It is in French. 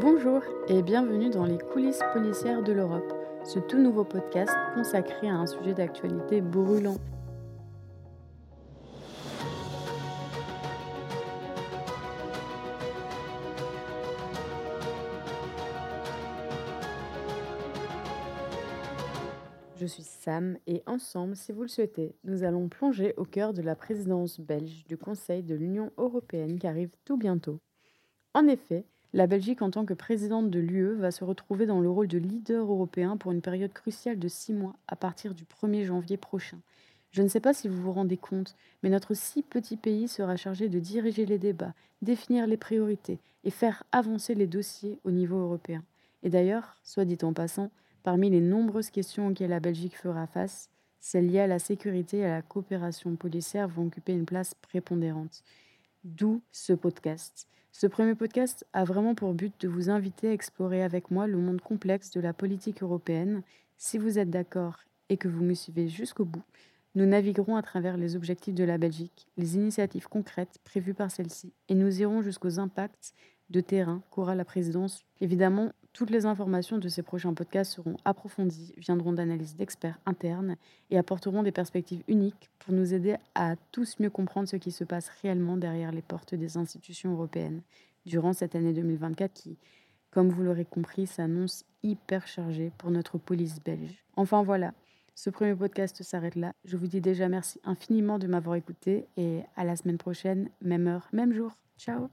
Bonjour et bienvenue dans les coulisses policières de l'Europe, ce tout nouveau podcast consacré à un sujet d'actualité brûlant. Je suis Sam et ensemble, si vous le souhaitez, nous allons plonger au cœur de la présidence belge du Conseil de l'Union européenne qui arrive tout bientôt. En effet, la Belgique, en tant que présidente de l'UE, va se retrouver dans le rôle de leader européen pour une période cruciale de six mois à partir du 1er janvier prochain. Je ne sais pas si vous vous rendez compte, mais notre si petit pays sera chargé de diriger les débats, définir les priorités et faire avancer les dossiers au niveau européen. Et d'ailleurs, soit dit en passant, Parmi les nombreuses questions auxquelles la Belgique fera face, celles liées à la sécurité et à la coopération policière vont occuper une place prépondérante. D'où ce podcast. Ce premier podcast a vraiment pour but de vous inviter à explorer avec moi le monde complexe de la politique européenne. Si vous êtes d'accord et que vous me suivez jusqu'au bout, nous naviguerons à travers les objectifs de la Belgique, les initiatives concrètes prévues par celle-ci, et nous irons jusqu'aux impacts de terrain qu'aura la présidence. Évidemment, toutes les informations de ces prochains podcasts seront approfondies, viendront d'analyses d'experts internes et apporteront des perspectives uniques pour nous aider à tous mieux comprendre ce qui se passe réellement derrière les portes des institutions européennes durant cette année 2024 qui, comme vous l'aurez compris, s'annonce hyper chargée pour notre police belge. Enfin voilà, ce premier podcast s'arrête là. Je vous dis déjà merci infiniment de m'avoir écouté et à la semaine prochaine, même heure, même jour. Ciao